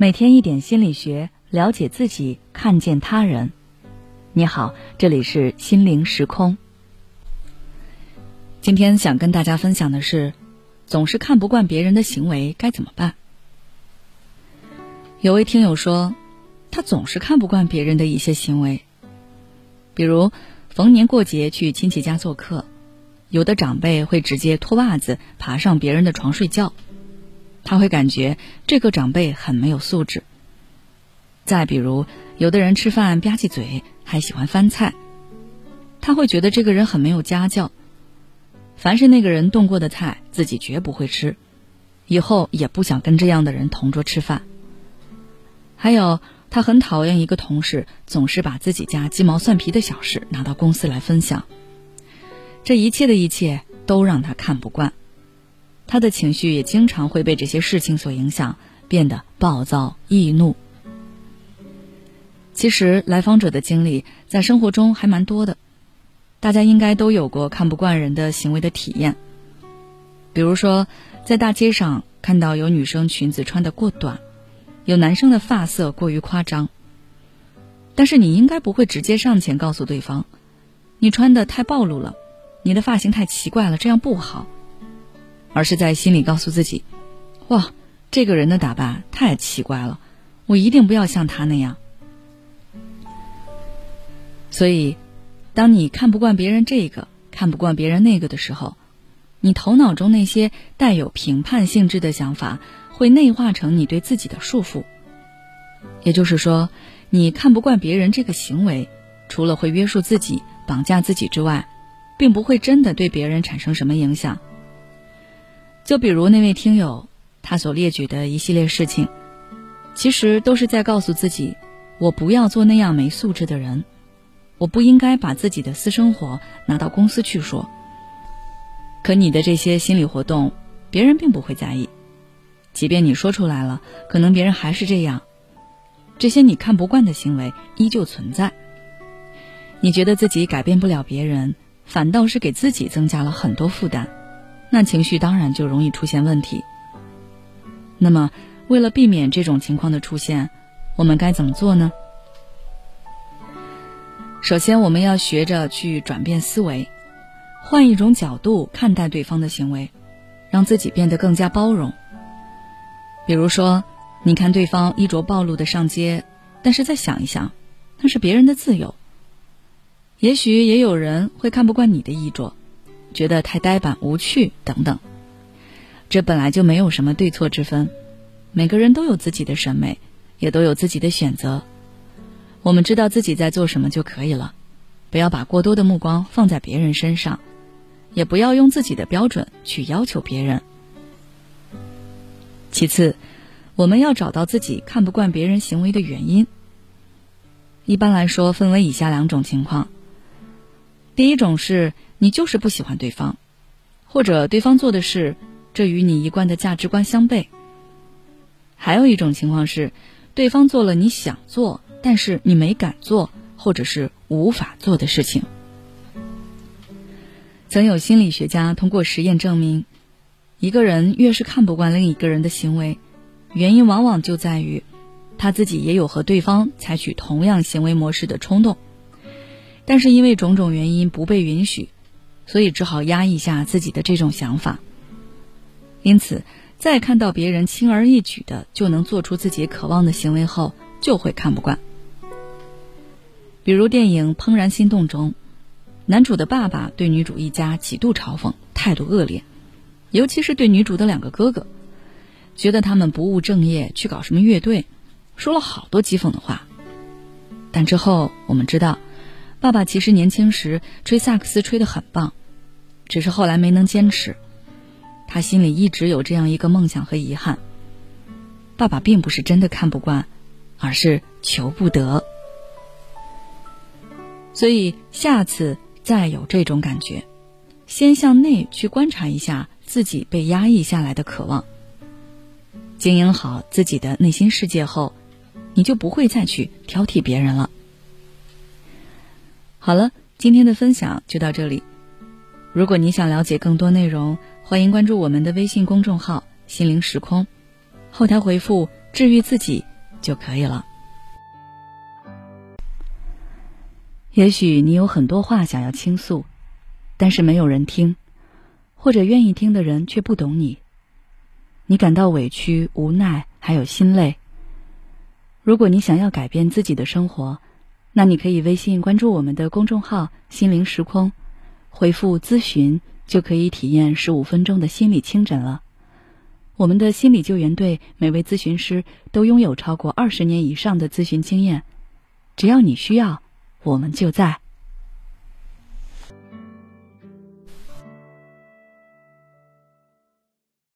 每天一点心理学，了解自己，看见他人。你好，这里是心灵时空。今天想跟大家分享的是，总是看不惯别人的行为该怎么办？有位听友说，他总是看不惯别人的一些行为，比如逢年过节去亲戚家做客。有的长辈会直接脱袜子爬上别人的床睡觉，他会感觉这个长辈很没有素质。再比如，有的人吃饭吧唧嘴，还喜欢翻菜，他会觉得这个人很没有家教。凡是那个人动过的菜，自己绝不会吃，以后也不想跟这样的人同桌吃饭。还有，他很讨厌一个同事总是把自己家鸡毛蒜皮的小事拿到公司来分享。这一切的一切都让他看不惯，他的情绪也经常会被这些事情所影响，变得暴躁易怒。其实来访者的经历在生活中还蛮多的，大家应该都有过看不惯人的行为的体验。比如说，在大街上看到有女生裙子穿得过短，有男生的发色过于夸张，但是你应该不会直接上前告诉对方，你穿的太暴露了。你的发型太奇怪了，这样不好。而是在心里告诉自己：“哇，这个人的打扮太奇怪了，我一定不要像他那样。”所以，当你看不惯别人这个，看不惯别人那个的时候，你头脑中那些带有评判性质的想法会内化成你对自己的束缚。也就是说，你看不惯别人这个行为，除了会约束自己、绑架自己之外，并不会真的对别人产生什么影响。就比如那位听友，他所列举的一系列事情，其实都是在告诉自己：我不要做那样没素质的人，我不应该把自己的私生活拿到公司去说。可你的这些心理活动，别人并不会在意，即便你说出来了，可能别人还是这样。这些你看不惯的行为依旧存在。你觉得自己改变不了别人。反倒是给自己增加了很多负担，那情绪当然就容易出现问题。那么，为了避免这种情况的出现，我们该怎么做呢？首先，我们要学着去转变思维，换一种角度看待对方的行为，让自己变得更加包容。比如说，你看对方衣着暴露的上街，但是再想一想，那是别人的自由。也许也有人会看不惯你的衣着，觉得太呆板无趣等等。这本来就没有什么对错之分，每个人都有自己的审美，也都有自己的选择。我们知道自己在做什么就可以了，不要把过多的目光放在别人身上，也不要用自己的标准去要求别人。其次，我们要找到自己看不惯别人行为的原因。一般来说，分为以下两种情况。第一种是你就是不喜欢对方，或者对方做的事，这与你一贯的价值观相悖。还有一种情况是，对方做了你想做但是你没敢做，或者是无法做的事情。曾有心理学家通过实验证明，一个人越是看不惯另一个人的行为，原因往往就在于他自己也有和对方采取同样行为模式的冲动。但是因为种种原因不被允许，所以只好压抑下自己的这种想法。因此，在看到别人轻而易举的就能做出自己渴望的行为后，就会看不惯。比如电影《怦然心动》中，男主的爸爸对女主一家极度嘲讽，态度恶劣，尤其是对女主的两个哥哥，觉得他们不务正业，去搞什么乐队，说了好多讥讽的话。但之后我们知道。爸爸其实年轻时吹萨克斯吹得很棒，只是后来没能坚持。他心里一直有这样一个梦想和遗憾。爸爸并不是真的看不惯，而是求不得。所以下次再有这种感觉，先向内去观察一下自己被压抑下来的渴望，经营好自己的内心世界后，你就不会再去挑剔别人了。好了，今天的分享就到这里。如果你想了解更多内容，欢迎关注我们的微信公众号“心灵时空”，后台回复“治愈自己”就可以了。也许你有很多话想要倾诉，但是没有人听，或者愿意听的人却不懂你。你感到委屈、无奈，还有心累。如果你想要改变自己的生活，那你可以微信关注我们的公众号“心灵时空”，回复“咨询”就可以体验十五分钟的心理清诊了。我们的心理救援队每位咨询师都拥有超过二十年以上的咨询经验，只要你需要，我们就在。